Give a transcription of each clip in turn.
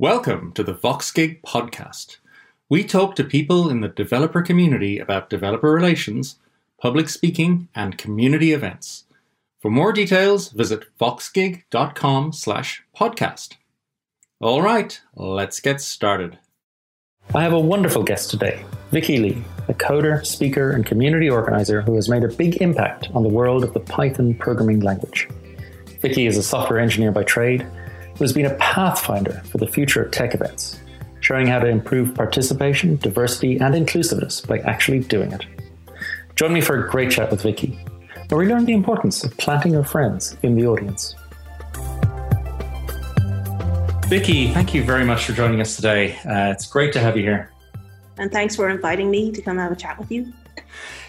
Welcome to the VoxGig podcast. We talk to people in the developer community about developer relations, public speaking, and community events. For more details, visit voxgig.com slash podcast. All right, let's get started. I have a wonderful guest today, Vicky Lee, a coder, speaker, and community organizer who has made a big impact on the world of the Python programming language. Vicky is a software engineer by trade who has been a pathfinder for the future of tech events, showing how to improve participation, diversity, and inclusiveness by actually doing it. Join me for a great chat with Vicky, where we learn the importance of planting your friends in the audience. Vicky, thank you very much for joining us today. Uh, it's great to have you here. And thanks for inviting me to come have a chat with you.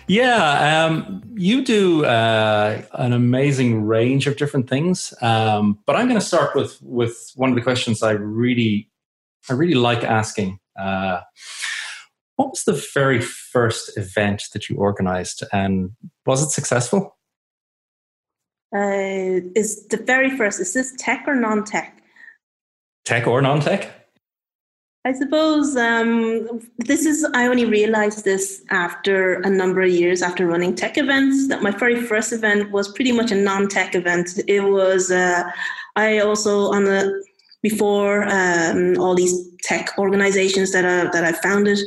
Yeah, um, you do uh, an amazing range of different things, um, but I'm going to start with with one of the questions I really, I really like asking. Uh, what was the very first event that you organized, and was it successful? Uh, is the very first? Is this tech or non-tech? Tech or non-tech? I suppose um, this is, I only realized this after a number of years after running tech events that my very first event was pretty much a non tech event. It was, uh, I also, on the, before um, all these tech organizations that, I, that I founded,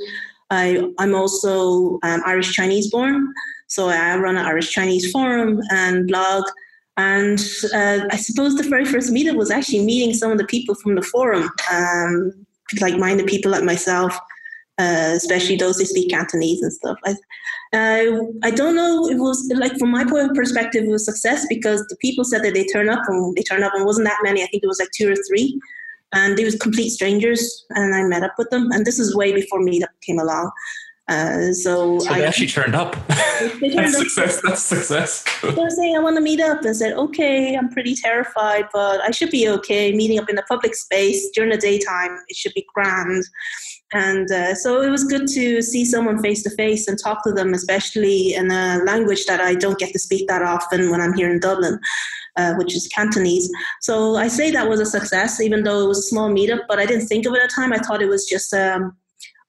I, I'm also um, Irish Chinese born. So I run an Irish Chinese forum and blog. And uh, I suppose the very first meetup was actually meeting some of the people from the forum. Um, like-minded people like myself, uh, especially those who speak Cantonese and stuff. I, uh, I don't know. It was like from my point of perspective, it was success because the people said that they turn up and they turned up and wasn't that many. I think it was like two or three, and they was complete strangers. And I met up with them, and this is way before Meetup came along. Uh, so, so they I, actually turned up. They turned That's up. success. That's success. They were saying, "I want to meet up," and said, "Okay, I'm pretty terrified, but I should be okay. Meeting up in a public space during the daytime, it should be grand." And uh, so it was good to see someone face to face and talk to them, especially in a language that I don't get to speak that often when I'm here in Dublin. Uh, which is Cantonese. So I say that was a success, even though it was a small meetup, but I didn't think of it at the time. I thought it was just um,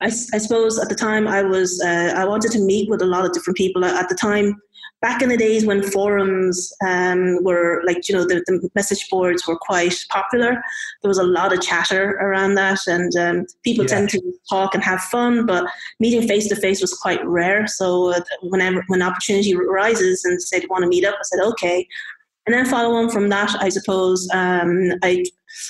I, I suppose at the time I was uh, I wanted to meet with a lot of different people. At the time, back in the days when forums um, were like you know the, the, message boards were quite popular, there was a lot of chatter around that, and um, people yeah. tend to talk and have fun. But meeting face to face was quite rare. So uh, whenever when opportunity arises and say they want to meet up, I said okay. And then follow on from that, I suppose um, I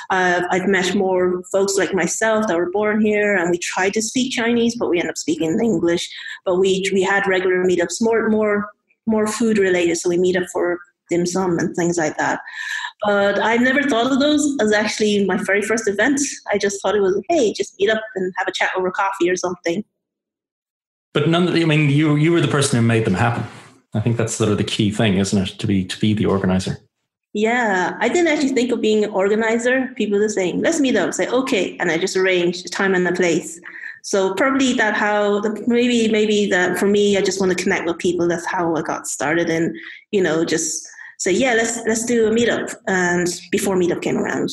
uh, I've met more folks like myself that were born here, and we tried to speak Chinese, but we end up speaking English. But we we had regular meetups, more more more food related. So we meet up for dim sum and things like that. But I never thought of those as actually my very first event. I just thought it was hey, just meet up and have a chat over coffee or something. But none. I mean, you you were the person who made them happen. I think that's sort of the key thing, isn't it? To be to be the organizer. Yeah, I didn't actually think of being an organizer. People are saying, let's meet up. Say, okay. And I just arrange the time and the place. So probably that how maybe maybe that for me, I just want to connect with people. That's how I got started and, you know, just say, yeah, let's let's do a meetup. And before meetup came around.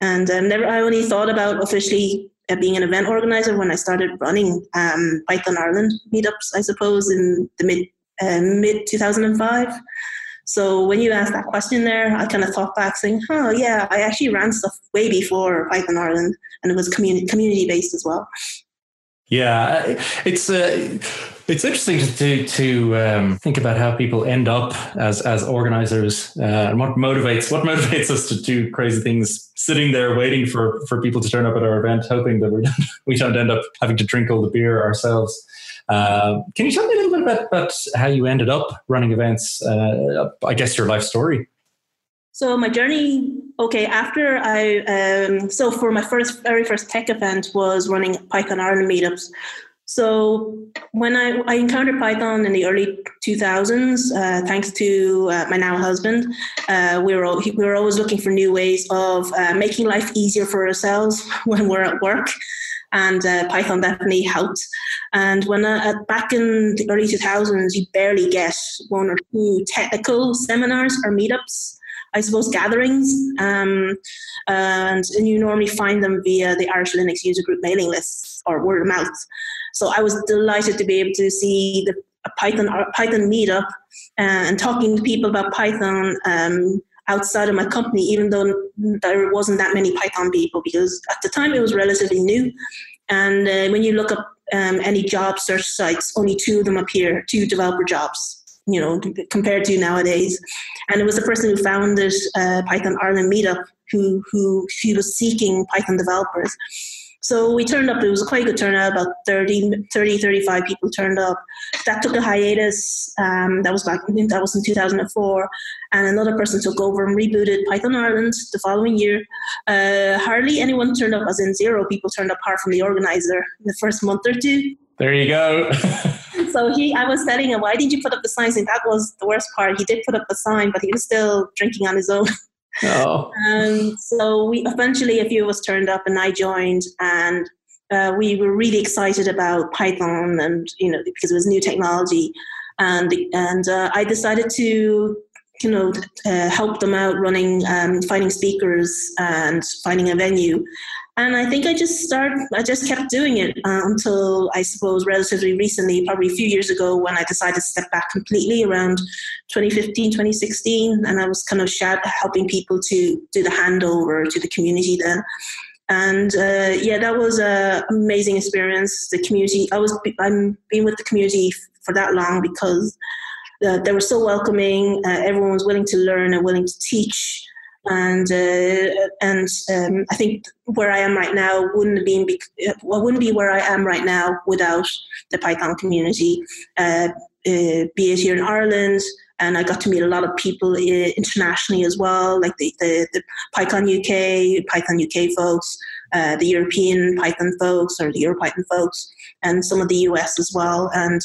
And um, never I only thought about officially uh, being an event organizer when I started running um, Python Ireland meetups, I suppose, in the mid uh, mid 2005. So when you asked that question there, I kind of thought back saying, oh yeah, I actually ran stuff way before Python Ireland and it was community community based as well. Yeah, it's uh, it's interesting to to um, think about how people end up as as organizers uh, and what motivates what motivates us to do crazy things, sitting there waiting for for people to turn up at our event, hoping that we don't, we don't end up having to drink all the beer ourselves. Uh, can you tell me a little bit about, about how you ended up running events? Uh, I guess your life story. So my journey, okay, after I, um, so for my first, very first tech event was running Python Ireland meetups. So when I, I encountered Python in the early 2000s, uh, thanks to uh, my now husband, uh, we, were, we were always looking for new ways of uh, making life easier for ourselves when we're at work and uh, Python definitely helped. And when uh, back in the early 2000s, you barely get one or two technical seminars or meetups. I suppose, gatherings, um, and, and you normally find them via the Irish Linux user group mailing lists or word of mouth. So I was delighted to be able to see the Python Python meetup uh, and talking to people about Python um, outside of my company, even though there wasn't that many Python people, because at the time it was relatively new. And uh, when you look up um, any job search sites, only two of them appear, two developer jobs you know, compared to nowadays. And it was the person who founded uh, Python Ireland Meetup who who he was seeking Python developers. So we turned up, it was quite a good turnout, about 30, 30 35 people turned up. That took a hiatus, um, that was back, that was in 2004. And another person took over and rebooted Python Ireland the following year. Uh, hardly anyone turned up, as in zero people turned up apart from the organizer in the first month or two. There you go. so he, I was telling him, why did you put up the sign? And that was the worst part. He did put up the sign, but he was still drinking on his own. Oh. And so we eventually a few of us turned up, and I joined, and uh, we were really excited about Python, and you know because it was new technology, and and uh, I decided to you know uh, help them out running um, finding speakers and finding a venue and I think I just started, I just kept doing it uh, until I suppose relatively recently, probably a few years ago, when I decided to step back completely around 2015, 2016. And I was kind of shout, helping people to do the handover to the community then. And uh, yeah, that was an amazing experience. The community, I was, I'm been with the community for that long because uh, they were so welcoming. Uh, everyone was willing to learn and willing to teach and uh, and um, I think where I am right now wouldn't be well, wouldn't be where I am right now without the Python community, uh, uh, be it here in Ireland. And I got to meet a lot of people uh, internationally as well, like the, the, the PyCon UK, Python UK folks, uh, the European Python folks, or the EuroPython folks, and some of the US as well. And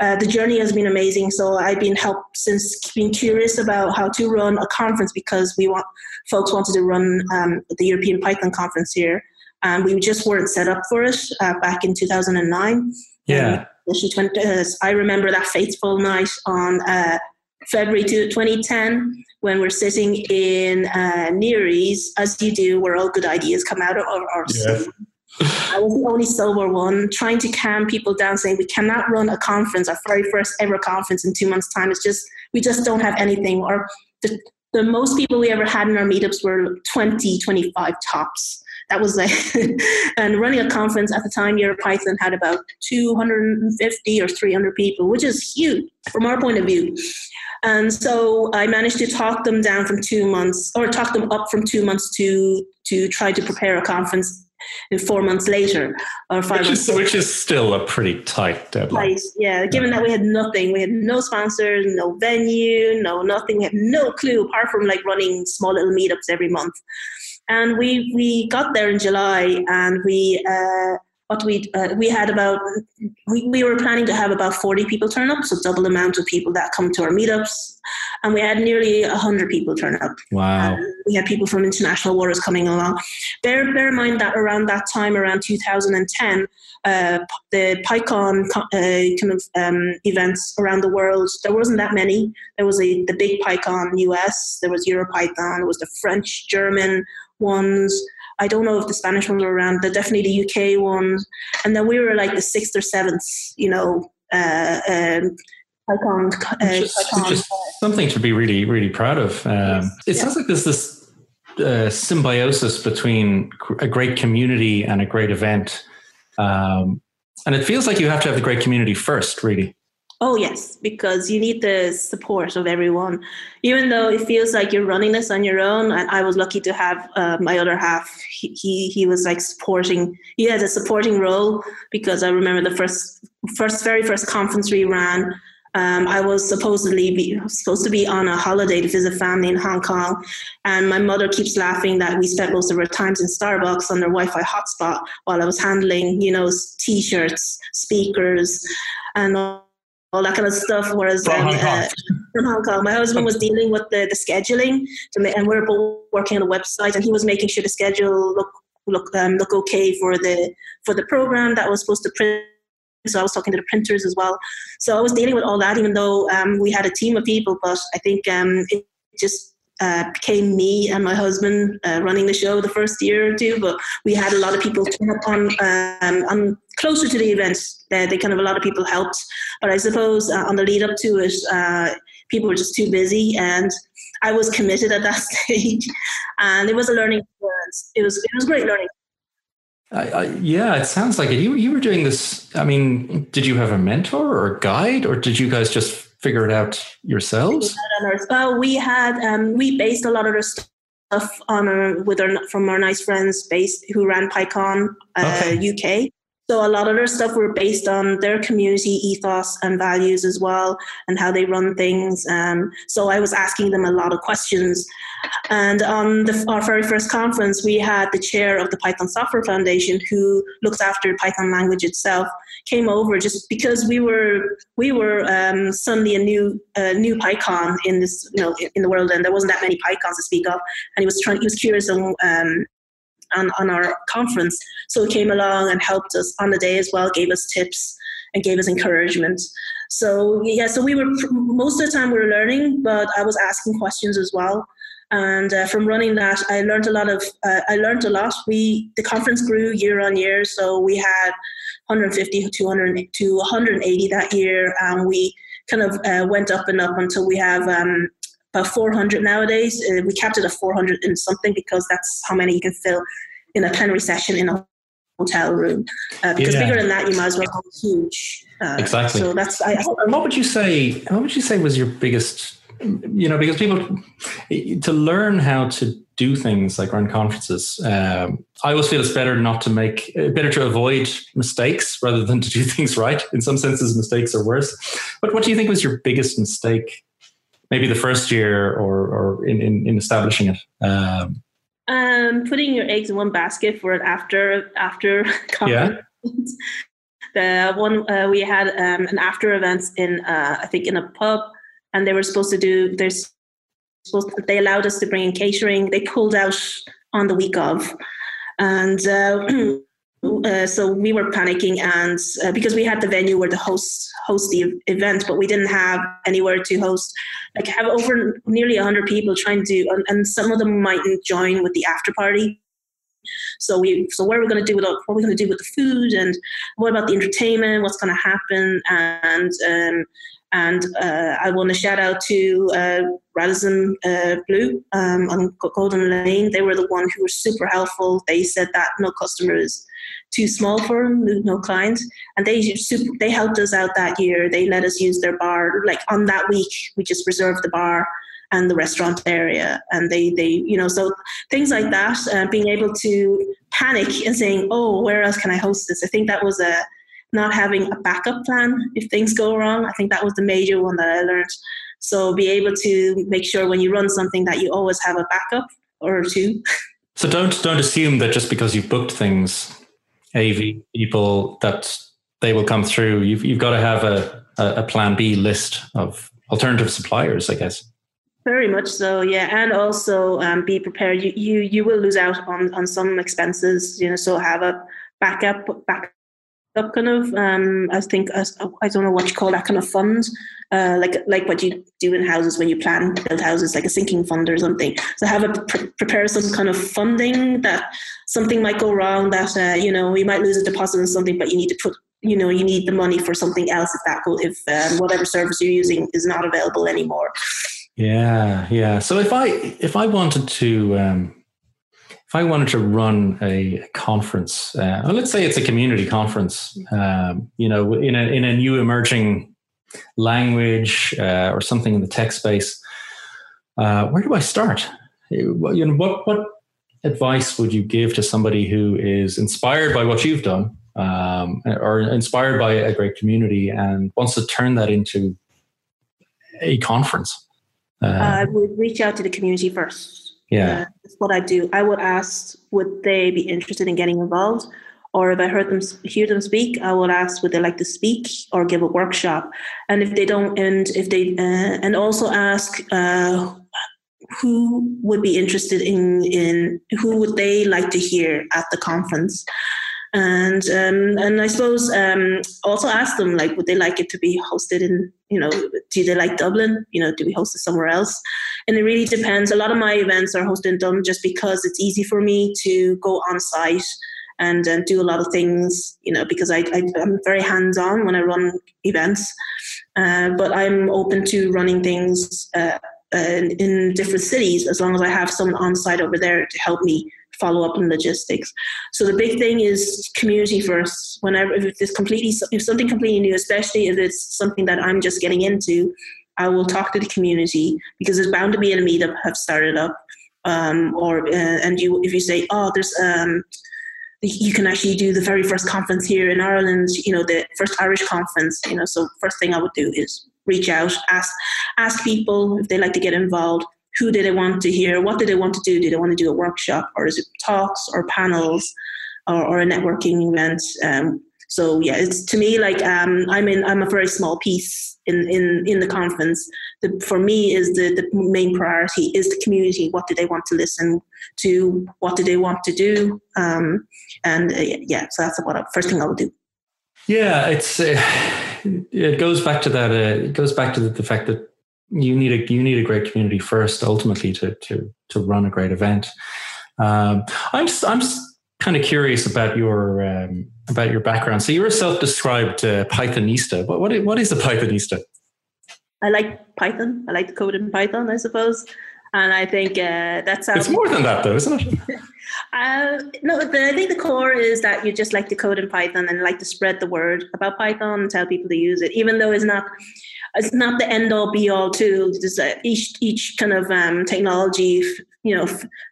uh, the journey has been amazing. So I've been helped since being curious about how to run a conference because we want folks wanted to run um, the European Python conference here, and we just weren't set up for it uh, back in 2009. Yeah. uh, I remember that fateful night on uh, February 2010 when we're sitting in uh, Neary's, as you do, where all good ideas come out of our, yeah. I was the only sober one, trying to calm people down, saying we cannot run a conference, our very first ever conference in two months' time. It's just we just don't have anything. Or the, the most people we ever had in our meetups were 20, 25 tops. That was like, and running a conference at the time, EuroPython had about 250 or 300 people, which is huge from our point of view. And so I managed to talk them down from two months, or talk them up from two months to to try to prepare a conference four months later or five which is, which is still a pretty tight deadline. Tight, yeah. Given that we had nothing, we had no sponsors, no venue, no nothing. We had no clue apart from like running small little meetups every month. And we we got there in July, and we uh, what we uh, we had about we, we were planning to have about 40 people turn up so double the amount of people that come to our meetups and we had nearly 100 people turn up. Wow. We had people from international waters coming along. Bear, bear in mind that around that time around 2010 uh, the PyCon uh, kind of um, events around the world there wasn't that many. There was a the big PyCon US there was EuroPython there was the French German ones. I don't know if the Spanish ones were around, but definitely the UK ones. And then we were like the sixth or seventh, you know, uh, um, PyCon. Uh, just, something to be really, really proud of. Um, yes. It yeah. sounds like there's this uh, symbiosis between a great community and a great event. Um, and it feels like you have to have the great community first, really. Oh yes, because you need the support of everyone. Even though it feels like you're running this on your own, and I was lucky to have uh, my other half. He, he, he was like supporting. He had a supporting role because I remember the first first very first conference we ran. Um, I was supposedly be, supposed to be on a holiday to visit family in Hong Kong, and my mother keeps laughing that we spent most of our times in Starbucks on their Wi-Fi hotspot while I was handling, you know, T-shirts, speakers, and. All all that kind of stuff. Whereas from, um, Hong, Kong. Uh, from Hong Kong, my husband was dealing with the, the scheduling, to and we are both working on the website, and he was making sure the schedule look look um, look okay for the for the program that was supposed to print. So I was talking to the printers as well. So I was dealing with all that, even though um, we had a team of people. But I think um, it just uh, became me and my husband uh, running the show the first year or two. But we had a lot of people turn up on um, on closer to the event. Uh, they kind of a lot of people helped. But I suppose uh, on the lead up to it, uh, people were just too busy, and I was committed at that stage, and it was a learning experience. It was it was great learning. I, I, yeah, it sounds like it. You you were doing this. I mean, did you have a mentor or a guide, or did you guys just figure it out yourselves? Well, we had um, we based a lot of the stuff on our, with our from our nice friends based who ran PyCon uh, okay. UK. So a lot of their stuff were based on their community ethos and values as well, and how they run things. Um, so I was asking them a lot of questions. And on the, our very first conference, we had the chair of the Python Software Foundation, who looks after Python language itself, came over just because we were we were um, suddenly a new new PyCon in this you know in the world, and there wasn't that many PyCons to speak of. And he was trying he was curious on um, on, on our conference. So he came along and helped us on the day as well, gave us tips and gave us encouragement. So yeah, so we were most of the time we were learning, but I was asking questions as well. And uh, from running that, I learned a lot of. Uh, I learned a lot. We the conference grew year on year, so we had 150 to 200 to 180 that year, and we kind of uh, went up and up until we have um, about 400 nowadays. Uh, we capped it at 400 and something because that's how many you can fill in a plenary session in a hotel room. Uh, because yeah. bigger than that, you might as well go huge. Uh, exactly. So that's. I, and what would you say? What would you say was your biggest? You know, because people to learn how to do things like run conferences. Um, I always feel it's better not to make, better to avoid mistakes rather than to do things right. In some senses, mistakes are worse. But what do you think was your biggest mistake maybe the first year or, or in, in, in establishing it? Um, um, putting your eggs in one basket for an after after conference. Yeah. the one uh, we had um, an after events in uh, I think in a pub, and they were supposed to do. There's supposed to, they allowed us to bring in catering. They pulled out on the week of, and. Uh, Uh, so we were panicking, and uh, because we had the venue where the host host the event, but we didn't have anywhere to host. Like have over nearly hundred people trying to, and, and, some of them mightn't join with the after party. So we, so what are we going to do with what are we going to do with the food, and what about the entertainment? What's going to happen? And um, and uh, I want to shout out to uh, Radisson uh, Blu um, on Golden Lane. They were the one who were super helpful. They said that no customers too small for them, no clients, and they they helped us out that year. They let us use their bar. Like on that week, we just reserved the bar and the restaurant area, and they they you know so things like that. Uh, being able to panic and saying, "Oh, where else can I host this?" I think that was a not having a backup plan if things go wrong. I think that was the major one that I learned. So be able to make sure when you run something that you always have a backup or two. So don't don't assume that just because you've booked things AV people that they will come through. You've you've got to have a, a, plan B list of alternative suppliers, I guess. Very much so, yeah, and also um, be prepared. You, you you will lose out on on some expenses, you know. So have a backup back kind of um, I think I, I don't know what you call that kind of fund, uh, like like what you do in houses when you plan to build houses, like a sinking fund or something. So have a pre- prepare some kind of funding that something might go wrong that uh, you know you might lose a deposit on something, but you need to put you know you need the money for something else if that go if um, whatever service you're using is not available anymore. Yeah, yeah. So if I if I wanted to um, if I wanted to run a conference, uh, let's say it's a community conference, um, you know, in a in a new emerging language uh, or something in the tech space, uh, where do I start? You know, what what advice would you give to somebody who is inspired by what you've done, um, or inspired by a great community and wants to turn that into a conference? Uh, I would reach out to the community first yeah. That's what I do. I would ask, would they be interested in getting involved? Or if I heard them hear them speak, I would ask, would they like to speak or give a workshop? And if they don't, and if they, uh, and also ask, uh, who would be interested in in who would they like to hear at the conference? and um, and I suppose um, also ask them like, would they like it to be hosted in you know, do they like Dublin? You know, do we host it somewhere else? And it really depends. A lot of my events are hosted in Dublin just because it's easy for me to go on site and uh, do a lot of things, you know, because I, I, am very hands on when I run events. Uh, but I'm open to running things uh, in, in different cities as long as I have someone on site over there to help me follow up on logistics. So the big thing is community first. Whenever if it's completely if something completely new, especially if it's something that I'm just getting into, I will talk to the community because there's bound to be a meetup have started up. Um, or uh, and you if you say oh there's um, you can actually do the very first conference here in Ireland, you know, the first Irish conference, you know, so first thing I would do is reach out, ask ask people if they like to get involved, who do they want to hear, what do they want to do? Do they want to do a workshop or is it talks or panels or, or a networking event? Um, so yeah, it's to me like um, I'm in I'm a very small piece in in in the conference. The, for me is the the main priority is the community. What do they want to listen to? What do they want to do? Um, and uh, yeah, so that's what I, first thing I will do. Yeah, it's uh, it goes back to that. Uh, it goes back to the, the fact that you need a you need a great community first, ultimately, to to to run a great event. Um, I'm just I'm kind of curious about your um, about your background. So you're a self-described uh, Pythonista. What what is, what is a Pythonista? I like Python. I like to code in Python, I suppose. And I think uh, that's it's more than that, though, isn't it? uh, no, the, I think the core is that you just like to code in Python and like to spread the word about Python and tell people to use it, even though it's not it's not the end all be all tool. Just uh, each each kind of um, technology you know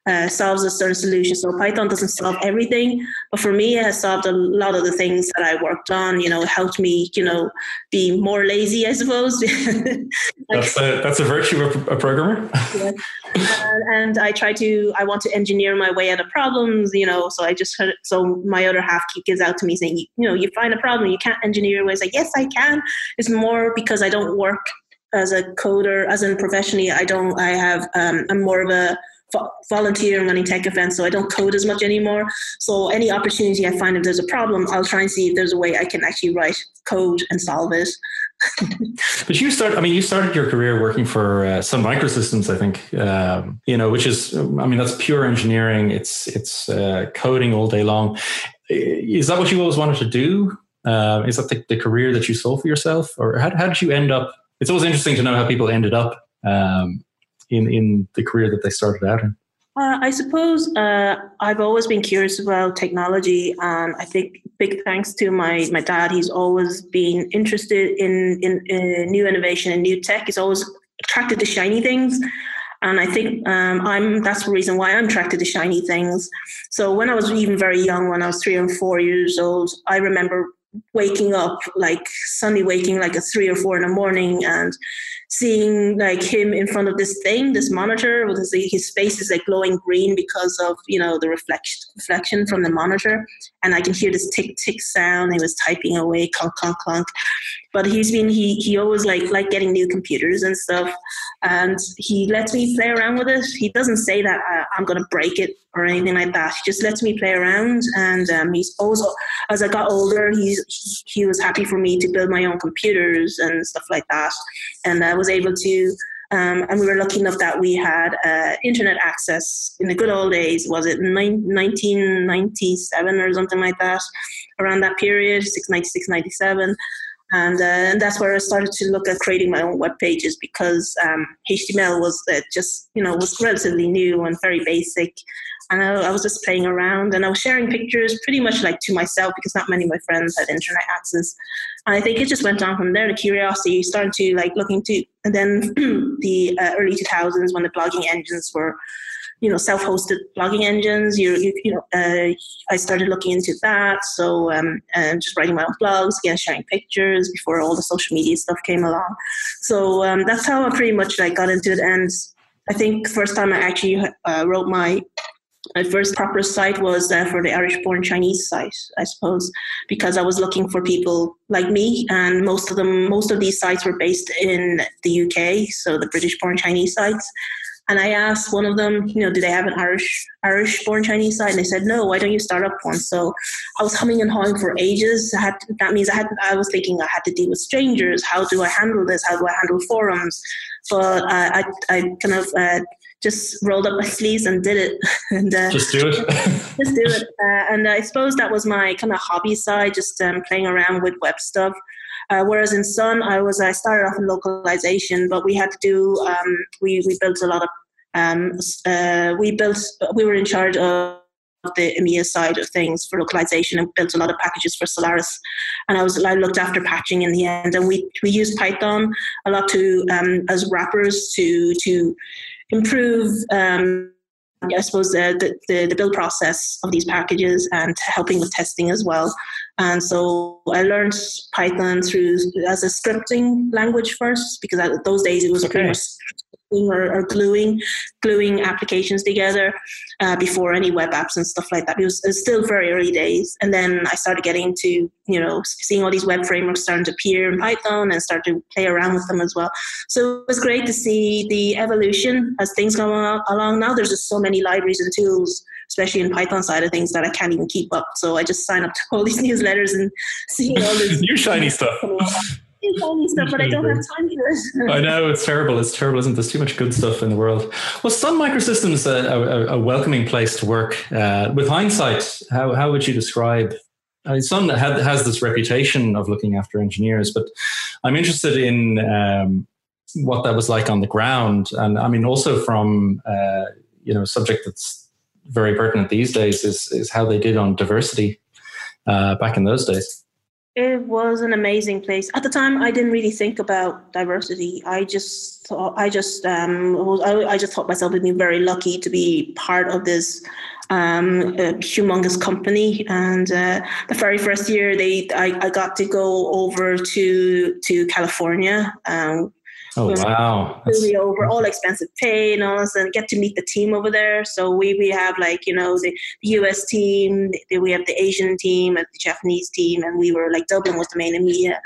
uh, solves a certain solution. So Python doesn't solve everything, but for me, it has solved a lot of the things that I worked on. You know, helped me you know be more lazy, I suppose. that's a that's a virtue of a programmer. yeah. and, and I try to I want to engineer my way out of problems. You know, so I just so my other half gives out to me saying, you know, you find a problem, you can't engineer your way. It's like yes, I can. It's more because I don't work as a coder, as in professionally. I don't. I have. Um, I'm more of a volunteer and running tech events, so I don't code as much anymore. So any opportunity I find if there's a problem, I'll try and see if there's a way I can actually write code and solve it. but you start. I mean, you started your career working for uh, Microsystems, I think. Um, you know, which is, I mean, that's pure engineering. It's it's uh, coding all day long. Is that what you always wanted to do? Uh, is that the, the, career that you saw for yourself, or how, how did you end up? It's always interesting to know how people ended up um, in in the career that they started out in? Uh, I suppose uh, I've always been curious about technology, and I think big thanks to my my dad. He's always been interested in, in, in new innovation and new tech. He's always attracted to shiny things, and I think um, I'm that's the reason why I'm attracted to shiny things. So when I was even very young, when I was three or four years old, I remember waking up like suddenly waking like at three or four in the morning and seeing like him in front of this thing, this monitor his, face is like glowing green because of you know the reflection reflection from the monitor, and I can hear this tick tick sound. He was typing away, clunk clunk clunk. But he's been he he always like like getting new computers and stuff, and he lets me play around with it. He doesn't say that uh, I'm to break it or anything like that. He just lets me play around, and um, he's always as I got older, he's he was happy for me to build my own computers and stuff like that, and I was able to. Um, and we were lucky enough that we had uh, internet access in the good old days. Was it 1997 or something like that? Around that period, 696, 97 and, uh, and that's where I started to look at creating my own web pages because um, HTML was uh, just you know was relatively new and very basic, and I, I, was just playing around and I was sharing pictures pretty much like to myself because not many of my friends had internet access, and I think it just went on from there. The curiosity started to like looking into, and then the uh, early 2000s when the blogging engines were you know self-hosted blogging engines. You you, you know uh, i started looking into that. So um, and just writing my own blogs again sharing pictures before all the social media stuff came along. So um, that's how i pretty much like got into it. And i think first time i actually uh, wrote my my first proper site was uh, for the Irish born Chinese site, I suppose, because I was looking for people like me, and most of them, most of these sites were based in the UK, so the British born Chinese sites. And I asked one of them, you know, do they have an Irish Irish born Chinese side? And they said, no, why don't you start up one? So I was humming and hawing for ages. I had, that means I had, I was thinking I had to deal with strangers. How do I handle this? How do I handle forums? But I, I, I kind of uh, just rolled up my sleeves and did it. and uh, just do it. just do it. Uh, and I suppose that was my kind of hobby side, just um, playing around with web stuff. Uh, whereas in Sun, I was I started off in localization, but we had to do um, we we built a lot of um, uh, we built we were in charge of the EMEA side of things for localization and built a lot of packages for Solaris. And I was I looked after patching in the end, and we we used Python a lot to um, as wrappers to to improve. Um, I suppose the, the, the build process of these packages and helping with testing as well. And so I learned Python through as a scripting language first because at those days it was okay. pretty much or, or, gluing gluing applications together uh, before any web apps and stuff like that. It was, it was, still very early days, and then I started getting to you know seeing all these web frameworks starting to appear in Python and start to play around with them as well. So it was great to see the evolution as things go along. Now there's just so many libraries and tools especially in Python side of things that I can't even keep up. So I just sign up to all these newsletters and see all this new shiny stuff. Stuff, but I don't have time for it. I know it's terrible. It's terrible, isn't it? There's too much good stuff in the world. Well, Sun Microsystems a, a, a welcoming place to work. Uh, with hindsight, how how would you describe I mean, Sun has this reputation of looking after engineers, but I'm interested in um, what that was like on the ground, and I mean also from uh, you know a subject that's very pertinent these days is is how they did on diversity uh, back in those days. It was an amazing place. At the time, I didn't really think about diversity. I just thought, I just um, I, I just thought myself been very lucky to be part of this um, humongous company. And uh, the very first year, they I, I got to go over to to California, um, Oh wow! Really over all expensive pay and all and get to meet the team over there. So we we have like you know the, the U.S. team, the, we have the Asian team, and the Japanese team, and we were like Dublin was the main EMEA.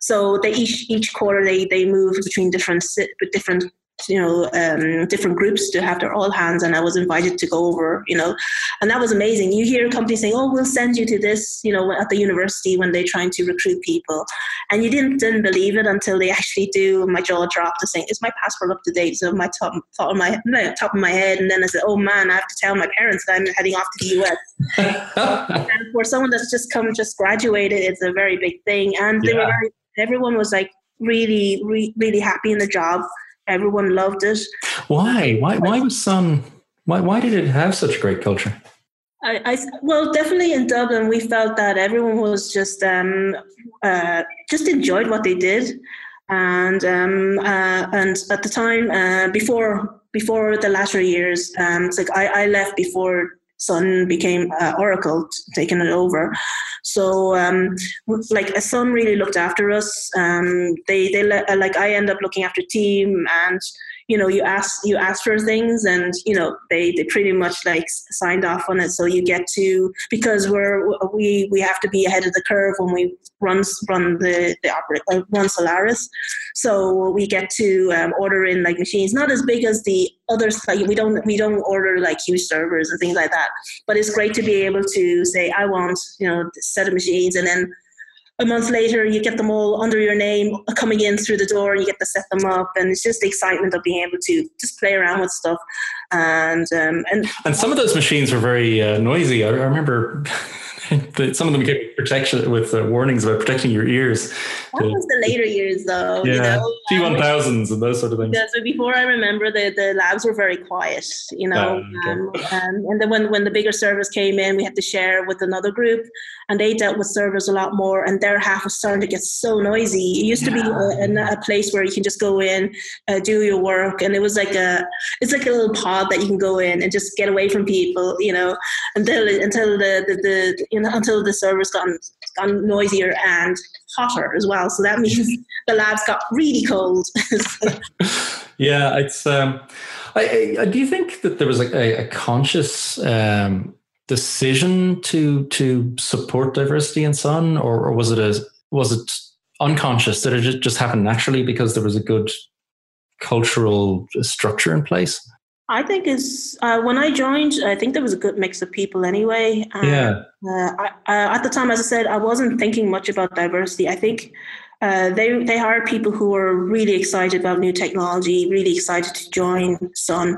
So they each each quarter they they move between different different you know um, different groups to have their all hands and i was invited to go over you know. And that was amazing. You hear companies saying oh we'll send you to this you know at the university when they're trying to recruit people. And you didn't didn't believe it until they actually do. My jaw dropped to saying is my passport up to date? So my top thought of my top of my head. And then i said oh man i have to tell my parents that i'm heading off to the us and for someone that's just come just graduated it's a very big thing. And they yeah. were very, everyone was like really re- really happy in the job Everyone loved it. Why? Why? Why was Sun? Why? Why did it have such great culture? I, I, well, definitely in Dublin, we felt that everyone was just um, uh, just enjoyed what they did, and um, uh, and at the time uh, before before the latter years, um, it's like I, I left before Sun became uh, Oracle, taking it over. So, um, like a Sun really looked after us. Um, they they let, like I end up looking after team and you know you ask you ask for things and you know they they pretty much like signed off on it. So you get to because we're we we have to be ahead of the curve when we run run the the operate uh, run solaris. So we get to um, order in like machines not as big as the others like we don't we don't order like huge servers and things like that. But it's great to be able to say i want you know set of machines and then a month later you get them all under your name coming in through the door and you get to set them up and it's just the excitement of being able to just play around with stuff and um, and and some of those machines were very uh, noisy I, I remember some of them get protection with uh, warnings about protecting your ears. That was the later years, though. Yeah, T one thousands and those sort of things. Yeah, so before I remember, the, the labs were very quiet, you know. Oh, um, um, and then when when the bigger servers came in, we had to share with another group, and they dealt with servers a lot more, and their half was starting to get so noisy. It used yeah. to be a, a, place where you can just go in, uh, do your work, and it was like a it's like a little pod that you can go in and just get away from people, you know, until until the the, the you know, until the servers got gotten noisier and hotter as well. So that means the labs got really cold. yeah, it's. Um, I, I, do you think that there was like a, a conscious um, decision to to support diversity in Sun, or, or was it a was it unconscious? Did it just happen naturally because there was a good cultural structure in place? I think is uh, when I joined, I think there was a good mix of people anyway. Um, yeah. Uh, I, uh, at the time, as I said, I wasn't thinking much about diversity. I think uh, they they hired people who are really excited about new technology, really excited to join Sun.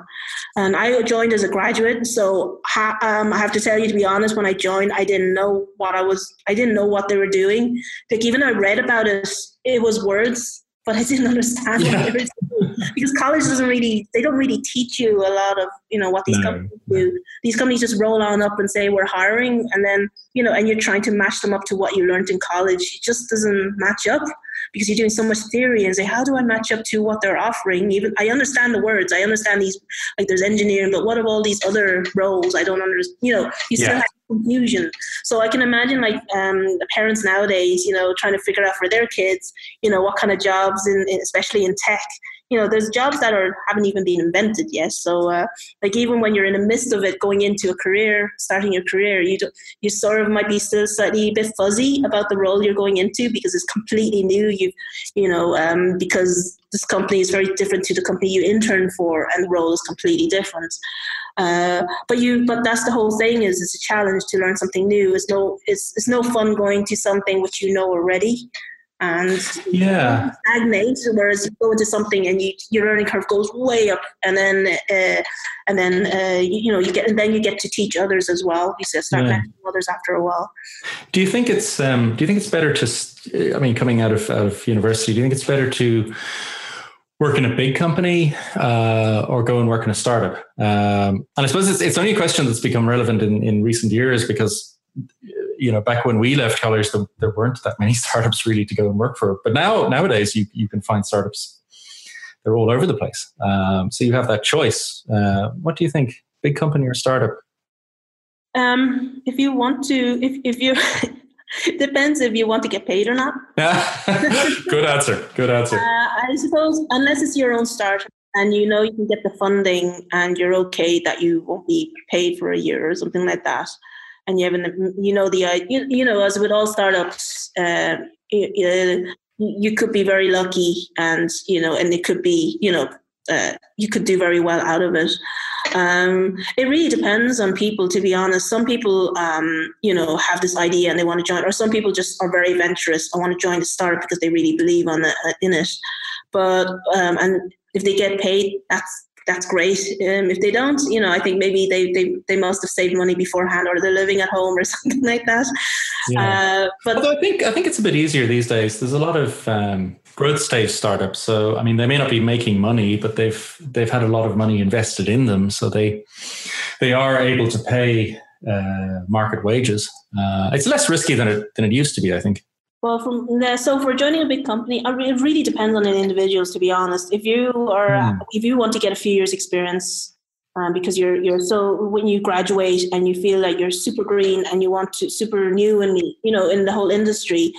And I joined as a graduate, so ha- um, I have to tell you, to be honest, when I joined, I didn't know what I was. I didn't know what they were doing. Like even I read about it, it was words but I didn't understand yeah. what they were doing because college doesn't really they don't really teach you a lot of you know what these no. companies do. These companies just roll on up and say we're hiring, and then you know, and you're trying to match them up to what you learned in college. It just doesn't match up because you're doing so much theory and say, how do I match up to what they're offering? Even I understand the words, I understand these like there's engineering, but what of all these other roles? I don't understand. You know, you still yeah. have confusion. So I can imagine like um, parents nowadays, you know, trying to figure out for their kids, you know, what kind of jobs, in, especially in tech, you know there's jobs that are haven't even been invented yet. So uh, like even when you're in the midst of it going into a career starting your career you do, you sort of might be still slightly a bit fuzzy about the role you're going into because it's completely new. You you know um, because this company is very different to the company you intern for and the role is completely different uh, but you but that's the whole thing is it's a challenge to learn something new. It's no it's, it's no fun going to something which you know already and yeah. stagnate whereas you go into something and you, your learning curve goes way up and then uh, and then uh, you, you, know you get and then you get to teach others as well. You start yeah. others after a while. Do you think it's um, do you think it's better to i mean coming out of, out of university do you think it's better to work in a big company uh, or go and work in a startup um, and i suppose it's, it's only a question that's become relevant in, in recent years because you know, back when we left college, there, there, weren't that many startups really to go and work for. But now, nowadays, you, you can find startups. They're all over the place. Um, so you have that choice. Uh, what do you think? Big company or startup? Um, if you want to, if, if you, depends if you want to get paid or not. Good answer. Good answer. Uh, I suppose, unless it's your own startup and you know you can get the funding and you're okay that you won't be paid for a year or something like that and you have an, you know the uh, you, you know as with all startups uh, you, you could be very lucky and you know and it could be you know uh, you could do very well out of it um, it really depends on people to be honest some people um, you know have this idea and they want to join or some people just are very adventurous i want to join the startup because they really believe on it, uh, in it but um, and if they get paid that's that's great. Um, if they don't, you know, I think maybe they, they, they must have saved money beforehand or they're living at home or something like that. Yeah. Uh, but Although I think I think it's a bit easier these days. There's a lot of um, growth stage startups. So I mean, they may not be making money, but they've they've had a lot of money invested in them, so they they are able to pay uh, market wages. Uh, it's less risky than it than it used to be, I think. Well, from the, so for joining a big company, it really depends on the individuals. To be honest, if you are mm. if you want to get a few years experience, um, because you're you're so when you graduate and you feel like you're super green and you want to super new and you know in the whole industry,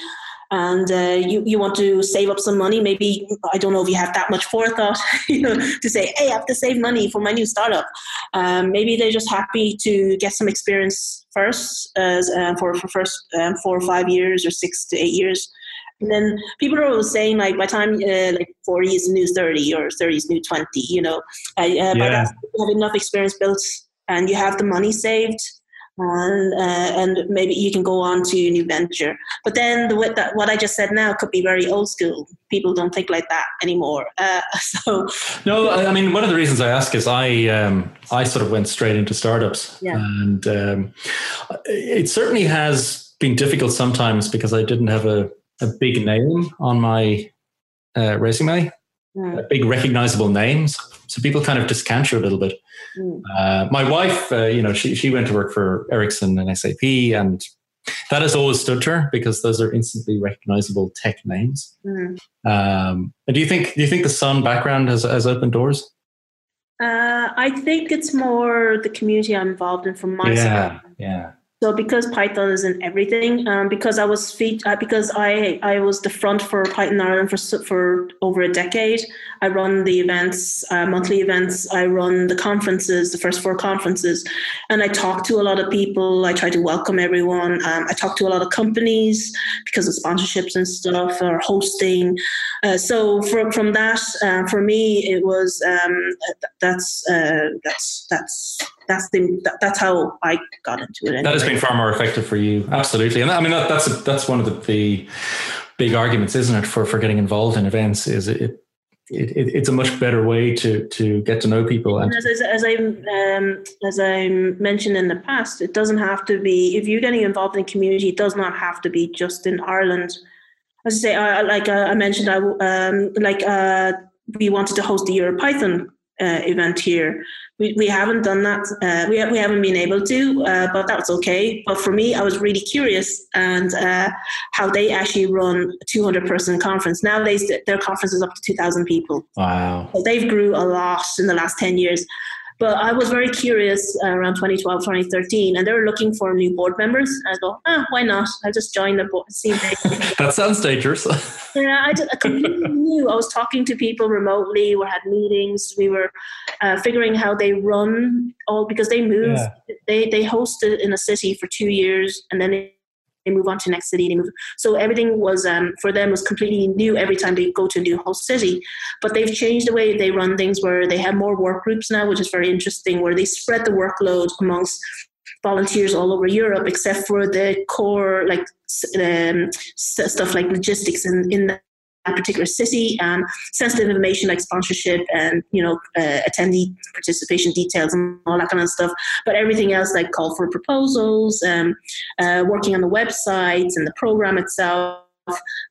and uh, you, you want to save up some money? Maybe i don't know if you have that much forethought you know to say hey i have to save money for my new startup. Um, maybe they're just happy to get some experience first as uh, for, for first um, four or five years or six to eight years. And then people are always saying like by time uh, like 40 is new 30 or 30 is new 20 you know. Uh, yeah. by that you have enough experience built and you have the money saved and uh, and maybe you can go on to a new venture. But then the that what I just said now could be very old school. People don't think like that anymore. Uh, so no, I mean one of the reasons I ask is I um, I sort of went straight into startups, yeah. and um, it certainly has been difficult sometimes because I didn't have a a big name on my uh, resume, mm. a big recognizable names. So people kind of discount you a little bit. Mm. Uh, my wife, uh, you know, she she went to work for Ericsson and SAP, and that has always stood to her because those are instantly recognizable tech names. Mm. Um, and do you think do you think the Sun background has has opened doors? Uh, I think it's more the community I'm involved in from my yeah, side. Yeah. So because Python is in everything, um, because I was uh, because I I was the front for Python Ireland for for over a decade. I run the events, uh, monthly events. I run the conferences, the first four conferences, and I talk to a lot of people. I try to welcome everyone. Um, I talk to a lot of companies because of sponsorships and stuff or hosting. Uh, so from from that, uh, for me, it was um, that's uh, that's that's that's the that, that's how I got into it. Anyway. That has been far more effective for you, absolutely. And I mean that, that's a, that's one of the, the, big arguments, isn't it, for for getting involved in events? Is it, it, it it's a much better way to to get to know people. And, as, as, as I um, as I mentioned in the past, it doesn't have to be if you're getting involved in a community. It does not have to be just in Ireland. As I say, I, like uh, I mentioned, I um, like uh, we wanted to host the EuroPython uh, event here we, we haven't done that. Uh, we, we haven't been able to, uh, but that's okay. But for me, I was really curious and uh, how they actually run a 200 person conference. Nowadays, their conference is up to 2,000 people. Wow. So they've grew a lot in the last 10 years. But I was very curious uh, around 2012, 2013, and they were looking for new board members. I thought, ah, why not? I'll just join the board. See that sounds dangerous. yeah, I, just, I completely knew. I was talking to people remotely. We had meetings. We were uh, figuring how they run all because they moved. Yeah. They they hosted in a city for two years, and then they move on to next city. They move. So everything was um, for them was completely new every time they go to a new host city. But they've changed the way they run things, where they have more work groups now, which is very interesting. Where they spread the workload amongst volunteers all over Europe, except for the core like um, stuff like logistics in in particular city, and sensitive information like sponsorship and you know uh, attendee participation details and all that kind of stuff. But everything else like call for proposals, um, uh, working on the websites and the program itself.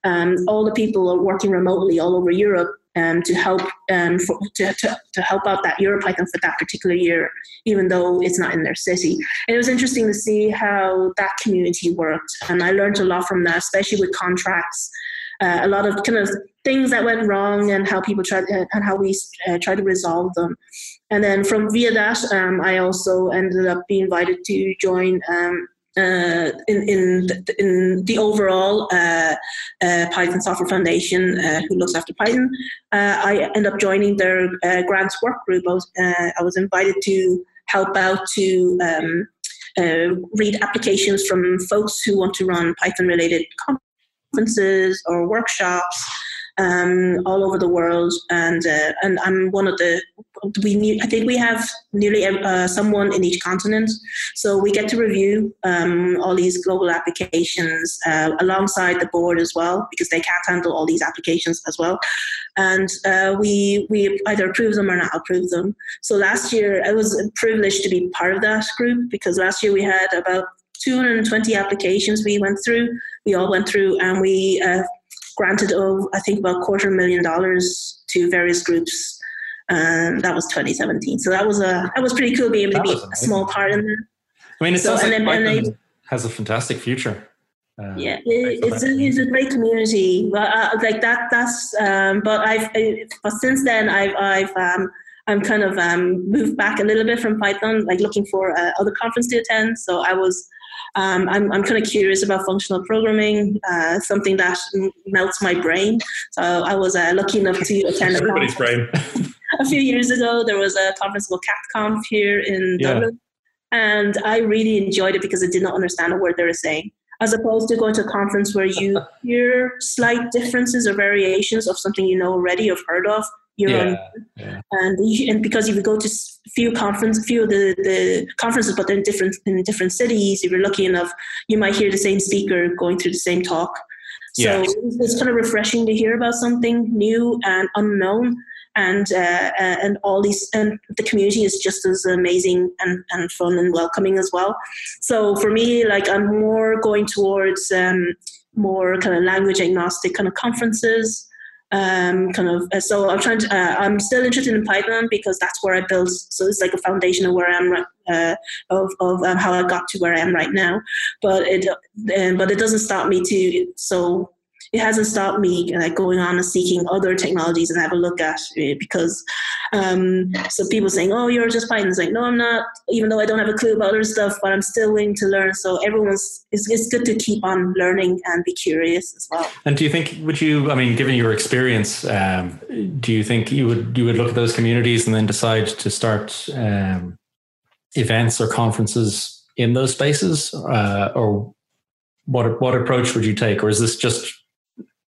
Um, all the people are working remotely all over Europe um, to help um, for, to, to, to, help out that EuroPython for that particular year, even though it's not in their city. And it was interesting to see how that community worked, and I learned a lot from that, especially with contracts uh, a lot of kind of things that went wrong and how people tried uh, and how we uh, tried to resolve them. And then from via that, um, I also ended up being invited to join. Um, uh, in in the, in the overall uh, uh, Python Software Foundation, uh, who looks after Python, uh, I end up joining their uh, grants work group. I was I was invited to help out to um, read applications from folks who want to run Python related conferences or workshops um, all over the world, and uh, and I'm one of the we I think we have nearly uh, someone in each continent, so we get to review um, all these global applications uh, alongside the board as well because they can't handle all these applications as well, and uh, we we either approve them or not approve them. So last year I was privileged to be part of that group because last year we had about 220 applications we went through. We all went through and we uh, granted, oh, I think about quarter million dollars to various groups. And that was 2017. So that was a that was pretty cool being able to be a small part in that. I mean, it so, sounds like then, has a fantastic future. Um, yeah, it, it's, a, it's a great community. But uh, like that, that's. Um, but I've. But since then, I've. I've. Um, I'm kind of um, moved back a little bit from Python, like looking for uh, other conference to attend. So I was um, I'm, I'm kind of curious about functional programming, uh, something that melts my brain. So I was uh, lucky enough to attend everybody's brain. a few years ago, there was a conference called CatConf here in yeah. Dublin, and I really enjoyed it because I did not understand a word they were saying. As opposed to going to a conference where you hear slight differences or variations of something you know already or heard of, yeah, on, yeah. and and because if you go to few conference, few of the, the conferences, but they're in different in different cities. If you're lucky enough, you might hear the same speaker going through the same talk. So yeah. it's kind of refreshing to hear about something new and unknown, and uh, uh, and all these and the community is just as amazing and, and fun and welcoming as well. So for me, like I'm more going towards um, more kind of language agnostic kind of conferences um, kind of uh, so i'm trying to uh, i'm still interested in python because that's where i built so it's like a foundation of where i'm uh, of, of um, how i got to where i am right now. But it uh, but it doesn't stop me to so it hasn't stopped me like going on and seeking other technologies and have a look at it because um, so people saying, "Oh, you're just Python." It's like, no, I'm not. Even though I don't have a clue about other stuff, but I'm still willing to learn. So everyone's it's, it's good to keep on learning and be curious as well. And do you think would you? I mean, given your experience, um, do you think you would you would look at those communities and then decide to start um, events or conferences in those spaces, uh, or what what approach would you take, or is this just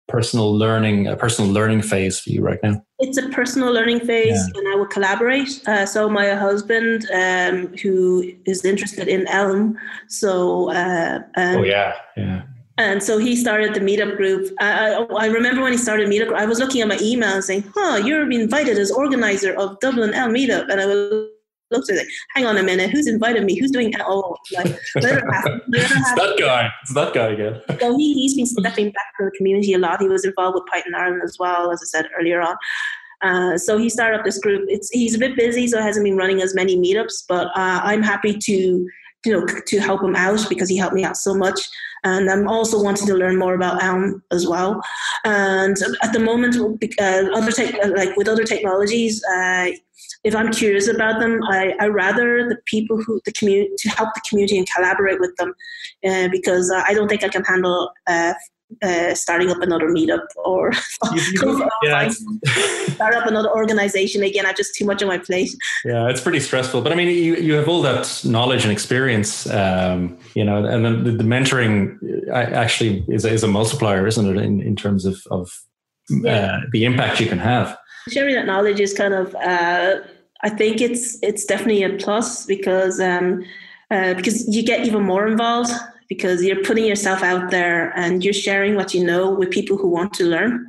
personal learning, a personal learning phase for you right now? It's a personal learning phase, yeah. and I will collaborate. Uh, so my husband, um, who is interested in Elm, so uh, um, oh yeah, yeah. And so he started the meetup group. I, I, I remember when he started meetup, I was looking at my email saying, "Huh, you're invited as organizer of Dublin Elm meetup," and I was looked at it. Hang on a minute, who's invited me? Who's doing like it. Let it it's that guy. It's that guy again. so he he's been stepping back to the community a lot. He was involved with Python Ireland as well, as I said earlier on. Uh, so he started up this group. It's he's a bit busy, so hasn't been running as many meetups. But uh, I'm happy to you know to help him out because he helped me out so much. And I'm also wanting to learn more about Elm as well. And at the moment, uh, other tech, like with other technologies, uh, if I'm curious about them, I, I rather the people who the community to help the community and collaborate with them, uh, because uh, I don't think I can handle uh, uh starting up another meetup or yeah. start up another organization again. I have just too much on my plate. Yeah, it's pretty stressful. But I mean, you, you have all that knowledge and experience, um, you know, and then the, the mentoring uh, actually is, is a multiplier, isn't it, in, in terms of, of yeah. the impact you can have sharing that knowledge is kind of uh, I think it's it's definitely a plus because um, uh, because you get even more involved because you're putting yourself out there and you're sharing what you know with people who want to learn.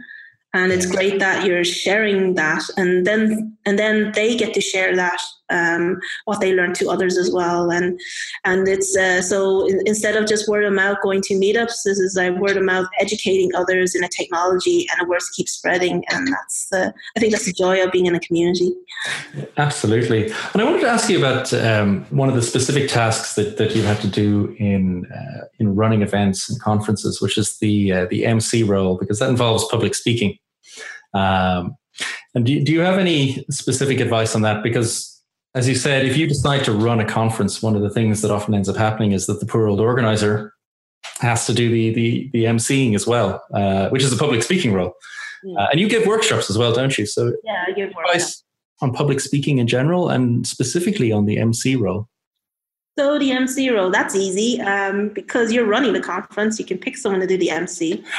And it's great that you're sharing that and then and then they get to share that um, what they learn to others as well. And and it's uh, so in, instead of just word of mouth going to meetups this is like word of mouth educating others in a technology and the words keep spreading. And that's uh, i think that's the joy of being in a community. Absolutely. And i wanted to ask you about um, one of the specific tasks that, that you have to do in uh, in running events and conferences which is the uh, the mc role because that involves public speaking. Um, and do, do you have any specific advice on that? Because as you said, if you decide to run a conference, one of the things that often ends up happening is that the poor old organizer has to do the the, the emceeing as well, uh, which is a public speaking role. Yeah. Uh, and you give workshops as well, don't you? So yeah, I give workshops on public speaking in general, and specifically on the MC role. So the MC role, that's easy um, because you're running the conference. You can pick someone to do the MC.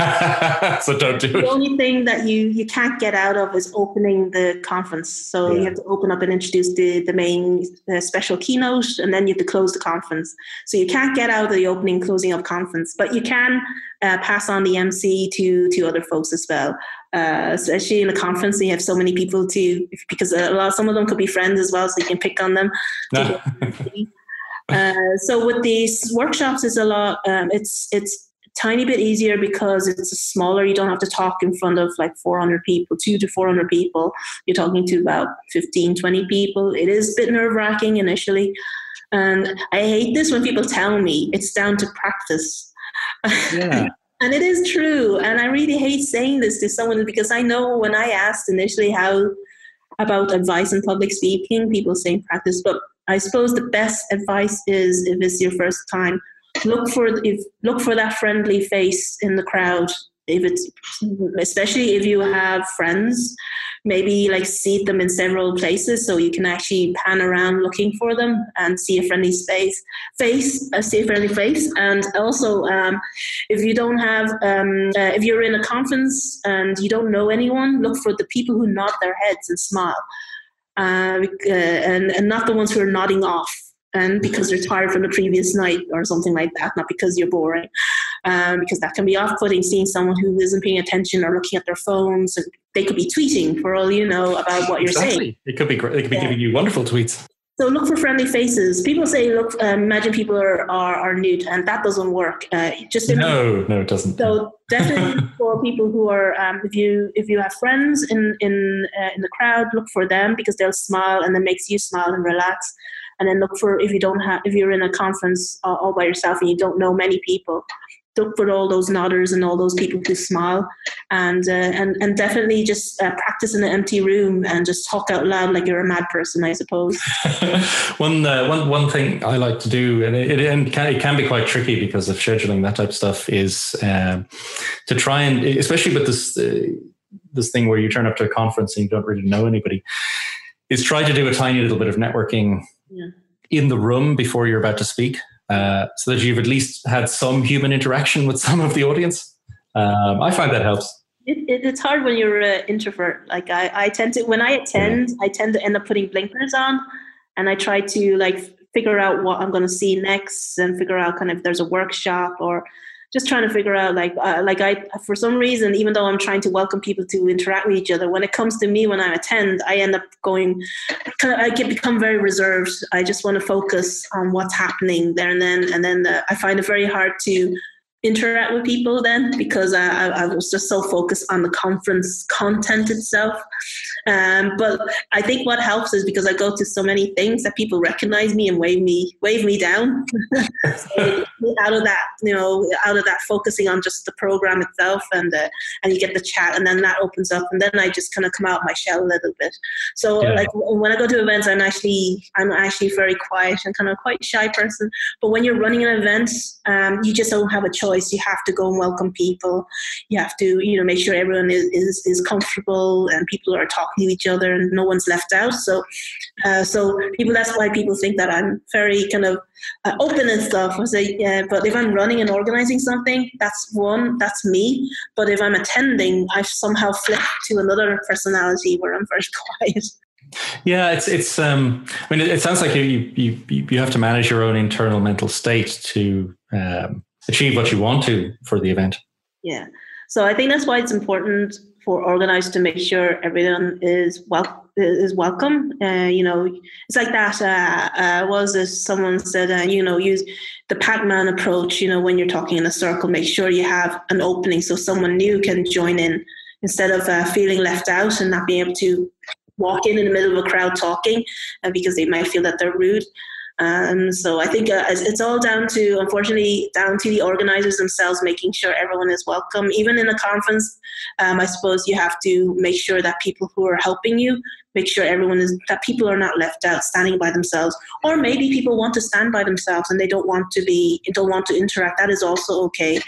so don't do the it. The only thing that you you can't get out of is opening the conference. So yeah. you have to open up and introduce the the main the special keynote, and then you have to close the conference. So you can't get out of the opening closing of conference, but you can uh, pass on the MC to to other folks as well. Uh, especially in a conference, you have so many people to because a lot some of them could be friends as well, so you can pick on them. Uh, so with these workshops, is a lot. Um, it's it's tiny bit easier because it's smaller. You don't have to talk in front of like 400 people, two to 400 people. You're talking to about 15, 20 people. It is a bit nerve wracking initially. And I hate this when people tell me it's down to practice. Yeah. and it is true. And I really hate saying this to someone because I know when I asked initially how about advice in public speaking, people say practice, but I suppose the best advice is if it's your first time, look for if look for that friendly face in the crowd. If it's especially if you have friends, maybe like seat them in several places so you can actually pan around looking for them and see a friendly space face, uh, see a friendly face. And also, um, if you don't have, um, uh, if you're in a conference and you don't know anyone, look for the people who nod their heads and smile uh, uh, and, and not the ones who are nodding off and because they're tired from the previous night or something like that, not because you're boring. Um, because that can be off-putting seeing someone who isn't paying attention or looking at their phones. They could be tweeting for all you know about what you're exactly. saying. It could be great. They could be yeah. giving you wonderful tweets. So look for friendly faces. People say, look, um, imagine people are, are, are nude, and that doesn't work. Uh, just no, no, it doesn't. So definitely for people who are, um, if you if you have friends in in uh, in the crowd, look for them because they'll smile and that makes you smile and relax. And then look for if you don't have if you're in a conference uh, all by yourself and you don't know many people, look for all those nodders and all those people who smile, and uh, and and definitely just uh, practice in an empty room and just talk out loud like you're a mad person, I suppose. one uh, one one thing I like to do, and it, it, can, it can be quite tricky because of scheduling that type of stuff, is um, to try and especially with this uh, this thing where you turn up to a conference and you don't really know anybody, is try to do a tiny little bit of networking. Yeah in the room before you're about to speak, uh, so that you've at least had some human interaction with some of the audience. Um, I find that helps. It, it, it's hard when you're an introvert. Like I, I tend to when I attend. I tend to end up putting blinkers on, and I try to like figure out what I'm going to see next, and figure out kind of if there's a workshop or just trying to figure out like uh, like I for some reason even though I'm trying to welcome people to interact with each other when it comes to me when I attend I end up going I get become very reserved I just want to focus on what's happening there and then and then the, I find it very hard to interact with people then because I, I, was just so focused on the conference content itself. Um, but I think what helps is because I go to so many things that people recognize me and wave me wave me down. so out of that, you know, out of that focusing on just the program itself and uh, and you get the chat and then that opens up and then I just kind of come out of my shell a little bit. So yeah. like when I go to events, I'm actually I'm actually very quiet and kind of quite shy person. But when you're running an event, um, you just don't have a choice choice. You have to go and welcome people. You have to, you know, make sure everyone is, is, is comfortable and people are talking to each other and no one's left out. So, uh, so people, that's why people think that I'm very kind of uh, open and stuff. I say, yeah, but if I'm running and organizing something, that's one, that's me. But if I'm attending, I've somehow flipped to another personality where I'm very quiet. Yeah, it's it's. Um, I mean, it, it sounds like you, you you you have to manage your own internal mental state to um, achieve what you want to for the event. Yeah. So I think that's why it's important for organizers to make sure everyone is well is welcome. Uh, you know, it's like that. Uh, uh, was this someone said? Uh, you know, use the Pac-Man approach. You know, when you're talking in a circle, make sure you have an opening so someone new can join in instead of uh, feeling left out and not being able to walk in in the middle of a crowd talking uh, because they might feel that they're rude. Um, so I think uh, it's all down to, unfortunately, down to the organizers themselves making sure everyone is welcome. Even in a conference, um, I suppose you have to make sure that people who are helping you make sure everyone is that people are not left out standing by themselves. Or maybe people want to stand by themselves and they don't want to be don't want to interact. That is also okay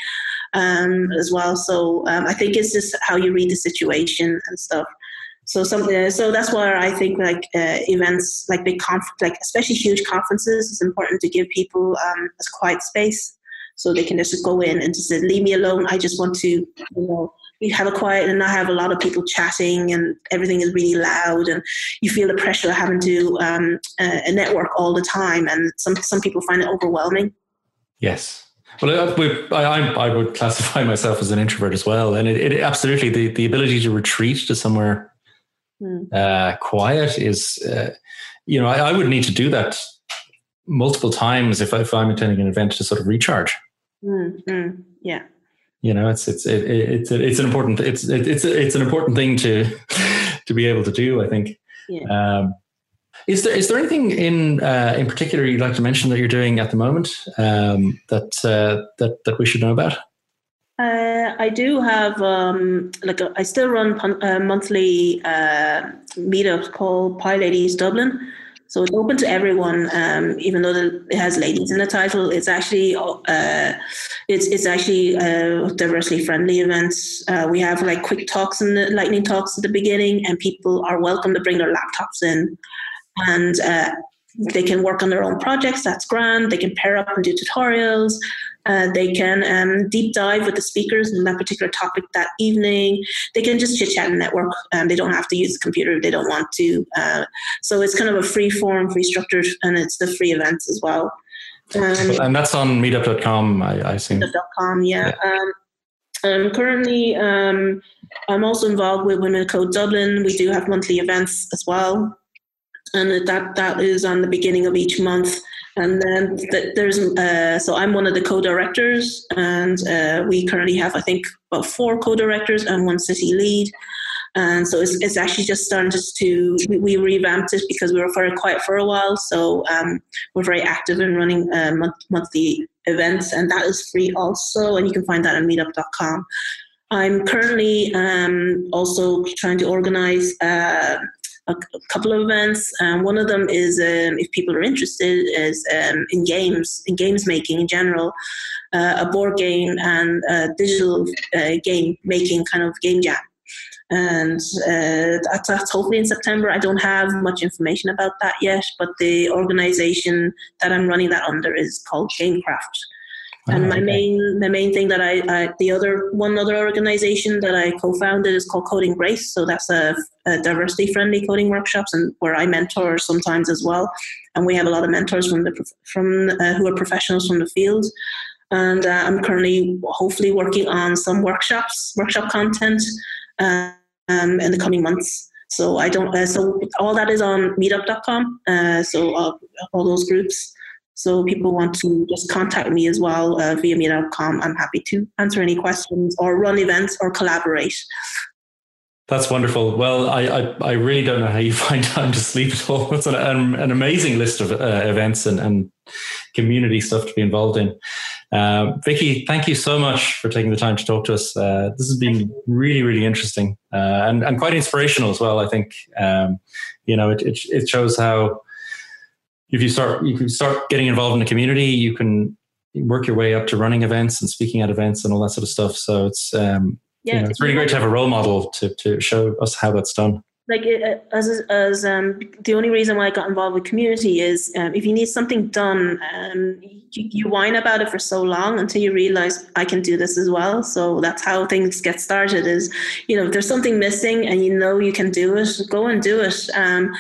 um, as well. So um, i think it's just how you read the situation and stuff so something. Uh, so that's why I think like uh, events, like big conf, like especially huge conferences, it's important to give people um, a quiet space so they can just go in and just say, leave me alone. I just want to, you know, you have a quiet and not have a lot of people chatting and everything is really loud and you feel the pressure of having to um, uh, network all the time and some some people find it overwhelming. Yes. Well, I, I, I would classify myself as an introvert as well, and it, it absolutely the, the ability to retreat to somewhere Mm. Uh, quiet is, uh, you know, I, I, would need to do that multiple times if, if I'm attending an event to sort of recharge. Mm-hmm. Yeah. You know, it's it's it, it's it's an important it's it's it's an important thing to to be able to do. I think. Yeah. Um, is there is there anything in uh, in particular you'd like to mention that you're doing at the moment um, that uh, that that we should know about? Uh, I do have um, like a, I still run uh, monthly uh, meetups called PyLadies Dublin. So it's open to everyone, um, even though it has ladies in the title. It's actually uh, it's it's actually a diversity friendly events. Uh, we have like quick talks and lightning talks at the beginning, and people are welcome to bring their laptops in, and uh, they can work on their own projects. That's grand. They can pair up and do tutorials. Uh, they can um, deep dive with the speakers on that particular topic that evening. They can just chit chat and network. Um, they don't have to use the computer if they don't want to. Uh, so it's kind of a free form, free structured, and it's the free events as well. Um, and that's on meetup.com, I, I assume. Meetup.com, yeah. yeah. Um, um, currently, um, I'm also involved with Women Code Dublin. We do have monthly events as well, and that that is on the beginning of each month. And then there's, uh, so I'm one of the co-directors, and uh, we currently have, I think, about four co-directors and one city lead. And so it's, it's actually just starting just to, we, we revamped it because we were very quiet for a while. So um, we're very active in running uh, month, monthly events, and that is free also. And you can find that on meetup.com. I'm currently um, also trying to organize uh, a, couple of events. Um, one of them is, um, if people are interested, is um, in games, in games making in general, uh, a board game and digital uh, game making kind of game jam. And uh, that's, that's hopefully in September. I don't have much information about that yet, but the organization that I'm running that under is called Gamecraft and my okay. main the main thing that I, I, the other one other organization that I co-founded is called Coding Grace. So that's a, a diversity friendly coding workshops and where I mentor sometimes as well. And we have a lot of mentors from the from uh, who are professionals from the field. And uh, I'm currently hopefully working on some workshops, workshop content uh, um, in the coming months. So I don't. Uh, so all that is on Meetup.com. Uh, so uh, all those groups. So people want to just contact me as well uh, via meetup.com. I'm happy to answer any questions or run events or collaborate. That's wonderful. Well, I, I, I, really don't know how you find time to sleep at all. It's an, an amazing list of uh, events and, and community stuff to be involved in. Uh, Vicky, thank you so much for taking the time to talk to us. Uh, this has been really, really interesting uh, and, and quite inspirational as well. I think, um, you know, it, it, it shows how if you start you can start getting involved in the community, you can work your way up to running events and speaking at events and all that sort of stuff. So it's um, yeah, you know, it's really great to have a role model to to show us how that's done. Like as as um, the only reason why I got involved with community is um, if you need something done, um, you, you whine about it for so long until you realize I can do this as well. So that's how things get started. Is you know if there's something missing and you know you can do it, go and do it. Um,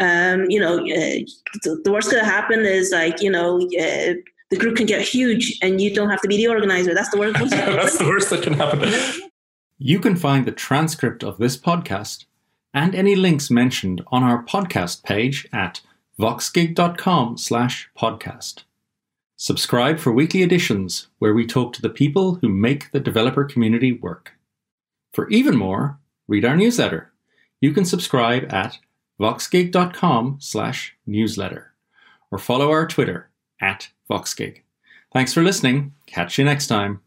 um, you know, uh, the worst that can happen is like, you know, uh, the group can get huge and you don't have to be the organizer. That's the worst. That's the worst that can happen. You can find the transcript of this podcast and any links mentioned on our podcast page at voxgig.com slash podcast. Subscribe for weekly editions where we talk to the people who make the developer community work. For even more, read our newsletter. You can subscribe at voxgig.com slash newsletter or follow our Twitter at voxgig. Thanks for listening. Catch you next time.